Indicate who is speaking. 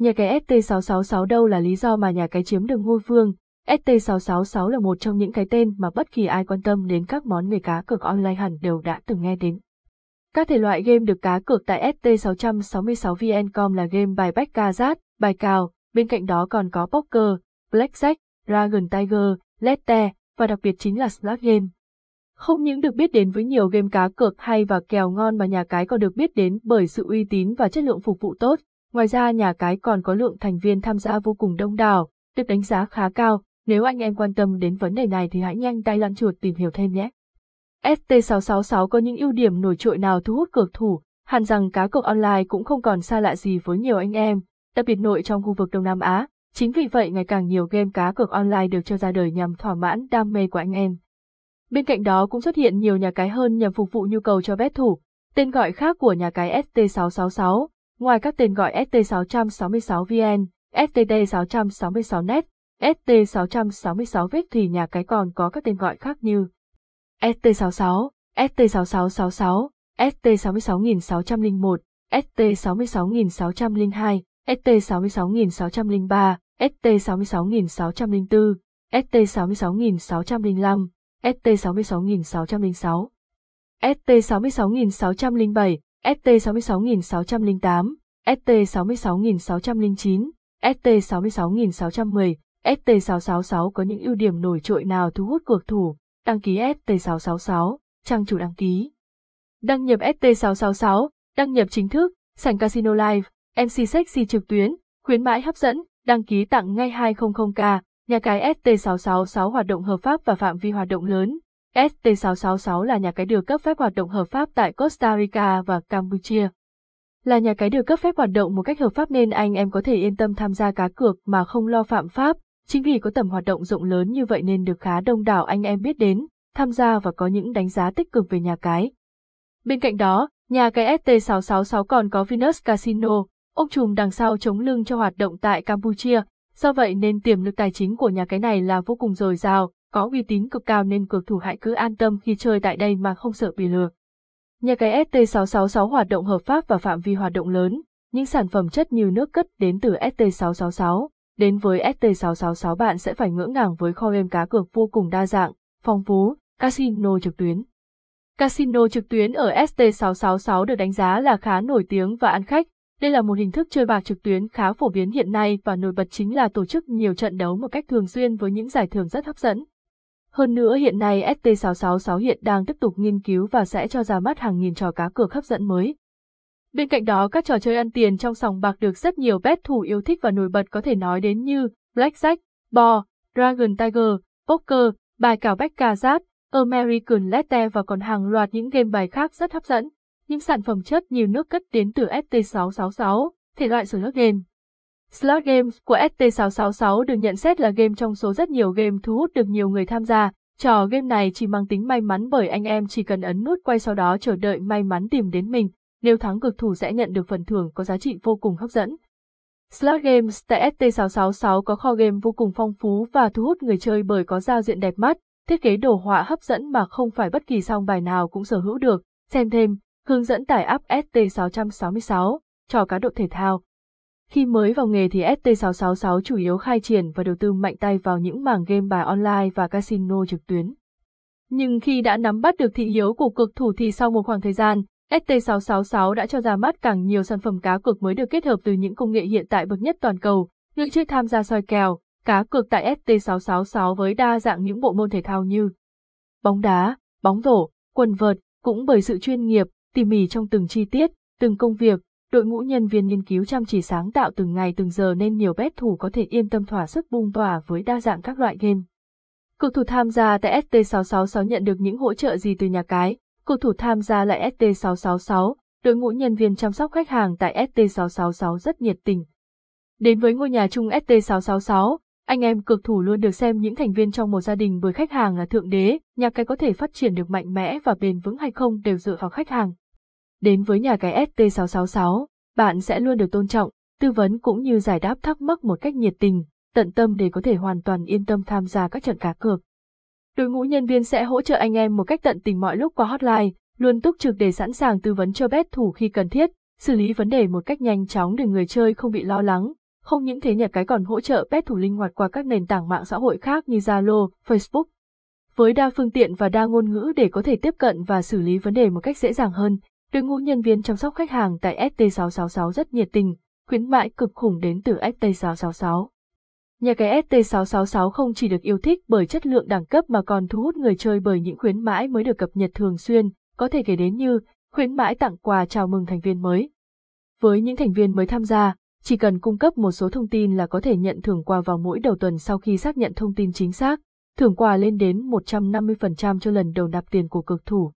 Speaker 1: Nhà cái ST666 đâu là lý do mà nhà cái chiếm được ngôi vương. ST666 là một trong những cái tên mà bất kỳ ai quan tâm đến các món nghề cá cược online hẳn đều đã từng nghe đến. Các thể loại game được cá cược tại ST666 VN.com là game bài bách ca rát, bài cào, bên cạnh đó còn có poker, blackjack, dragon tiger, lette, và đặc biệt chính là slot game. Không những được biết đến với nhiều game cá cược hay và kèo ngon mà nhà cái còn được biết đến bởi sự uy tín và chất lượng phục vụ tốt. Ngoài ra nhà cái còn có lượng thành viên tham gia vô cùng đông đảo, được đánh giá khá cao. Nếu anh em quan tâm đến vấn đề này thì hãy nhanh tay lăn chuột tìm hiểu thêm nhé. ST666 có những ưu điểm nổi trội nào thu hút cược thủ, hẳn rằng cá cược online cũng không còn xa lạ gì với nhiều anh em, đặc biệt nội trong khu vực Đông Nam Á. Chính vì vậy ngày càng nhiều game cá cược online được cho ra đời nhằm thỏa mãn đam mê của anh em. Bên cạnh đó cũng xuất hiện nhiều nhà cái hơn nhằm phục vụ nhu cầu cho bet thủ. Tên gọi khác của nhà cái ST666, ngoài các tên gọi ST666VN, STT666net, ST666 vết thì nhà cái còn có các tên gọi khác như ST66, ST6666, ST66601, ST66602, ST66603, ST66604, ST66605, ST66606, ST66607, ST66608, ST66609, ST66610, ST666 có những ưu điểm nổi trội nào thu hút cược thủ, đăng ký ST666, trang chủ đăng ký. Đăng nhập ST666, đăng nhập chính thức, sảnh Casino Live, MC Sexy trực tuyến, khuyến mãi hấp dẫn, đăng ký tặng ngay 200k, nhà cái ST666 hoạt động hợp pháp và phạm vi hoạt động lớn. ST666 là nhà cái được cấp phép hoạt động hợp pháp tại Costa Rica và Campuchia. Là nhà cái được cấp phép hoạt động một cách hợp pháp nên anh em có thể yên tâm tham gia cá cược mà không lo phạm pháp, chính vì có tầm hoạt động rộng lớn như vậy nên được khá đông đảo anh em biết đến, tham gia và có những đánh giá tích cực về nhà cái. Bên cạnh đó, nhà cái ST666 còn có Venus Casino, ông trùm đằng sau chống lưng cho hoạt động tại Campuchia, do vậy nên tiềm lực tài chính của nhà cái này là vô cùng dồi dào, có uy tín cực cao nên cược thủ hãy cứ an tâm khi chơi tại đây mà không sợ bị lừa. Nhà cái ST666 hoạt động hợp pháp và phạm vi hoạt động lớn, những sản phẩm chất như nước cất đến từ ST666. Đến với ST666 bạn sẽ phải ngỡ ngàng với kho game cá cược vô cùng đa dạng, phong phú, casino trực tuyến. Casino trực tuyến ở ST666 được đánh giá là khá nổi tiếng và ăn khách. Đây là một hình thức chơi bạc trực tuyến khá phổ biến hiện nay và nổi bật chính là tổ chức nhiều trận đấu một cách thường xuyên với những giải thưởng rất hấp dẫn. Hơn nữa hiện nay ST666 hiện đang tiếp tục nghiên cứu và sẽ cho ra mắt hàng nghìn trò cá cược hấp dẫn mới. Bên cạnh đó các trò chơi ăn tiền trong sòng bạc được rất nhiều bet thủ yêu thích và nổi bật có thể nói đến như Blackjack, Bo, Dragon Tiger, Poker, bài cào Baccarat, American Lette và còn hàng loạt những game bài khác rất hấp dẫn. Những sản phẩm chất nhiều nước cất đến từ ST666, thể loại slot game. Slot games của ST666 được nhận xét là game trong số rất nhiều game thu hút được nhiều người tham gia. Trò game này chỉ mang tính may mắn bởi anh em chỉ cần ấn nút quay sau đó chờ đợi may mắn tìm đến mình. Nếu thắng cực thủ sẽ nhận được phần thưởng có giá trị vô cùng hấp dẫn. Slot Games tại ST666 có kho game vô cùng phong phú và thu hút người chơi bởi có giao diện đẹp mắt, thiết kế đồ họa hấp dẫn mà không phải bất kỳ song bài nào cũng sở hữu được. Xem thêm, hướng dẫn tải app ST666, trò cá độ thể thao. Khi mới vào nghề thì ST666 chủ yếu khai triển và đầu tư mạnh tay vào những mảng game bài online và casino trực tuyến. Nhưng khi đã nắm bắt được thị hiếu của cực thủ thì sau một khoảng thời gian, ST666 đã cho ra mắt càng nhiều sản phẩm cá cược mới được kết hợp từ những công nghệ hiện tại bậc nhất toàn cầu, người chơi tham gia soi kèo, cá cược tại ST666 với đa dạng những bộ môn thể thao như bóng đá, bóng rổ, quần vợt, cũng bởi sự chuyên nghiệp, tỉ mỉ trong từng chi tiết, từng công việc, đội ngũ nhân viên nghiên cứu chăm chỉ sáng tạo từng ngày từng giờ nên nhiều bet thủ có thể yên tâm thỏa sức bung tỏa với đa dạng các loại game. Cựu thủ tham gia tại ST666 nhận được những hỗ trợ gì từ nhà cái, cựu thủ tham gia lại ST666, đội ngũ nhân viên chăm sóc khách hàng tại ST666 rất nhiệt tình. Đến với ngôi nhà chung ST666, anh em cực thủ luôn được xem những thành viên trong một gia đình bởi khách hàng là thượng đế, nhà cái có thể phát triển được mạnh mẽ và bền vững hay không đều dựa vào khách hàng. Đến với nhà cái ST666, bạn sẽ luôn được tôn trọng, tư vấn cũng như giải đáp thắc mắc một cách nhiệt tình, tận tâm để có thể hoàn toàn yên tâm tham gia các trận cá cược. Đội ngũ nhân viên sẽ hỗ trợ anh em một cách tận tình mọi lúc qua hotline, luôn túc trực để sẵn sàng tư vấn cho bet thủ khi cần thiết, xử lý vấn đề một cách nhanh chóng để người chơi không bị lo lắng, Không những thế nhà cái còn hỗ trợ bet thủ linh hoạt qua các nền tảng mạng xã hội khác như Zalo, Facebook. Với đa phương tiện và đa ngôn ngữ để có thể tiếp cận và xử lý vấn đề một cách dễ dàng hơn, đội ngũ nhân viên chăm sóc khách hàng tại ST666 rất nhiệt tình, khuyến mãi cực khủng đến từ ST666. Nhà cái ST666 không chỉ được yêu thích bởi chất lượng đẳng cấp mà còn thu hút người chơi bởi những khuyến mãi mới được cập nhật thường xuyên, có thể kể đến như khuyến mãi tặng quà chào mừng thành viên mới. Với những thành viên mới tham gia, chỉ cần cung cấp một số thông tin là có thể nhận thưởng quà vào mỗi đầu tuần sau khi xác nhận thông tin chính xác, thưởng quà lên đến 150% cho lần đầu nạp tiền của cực thủ.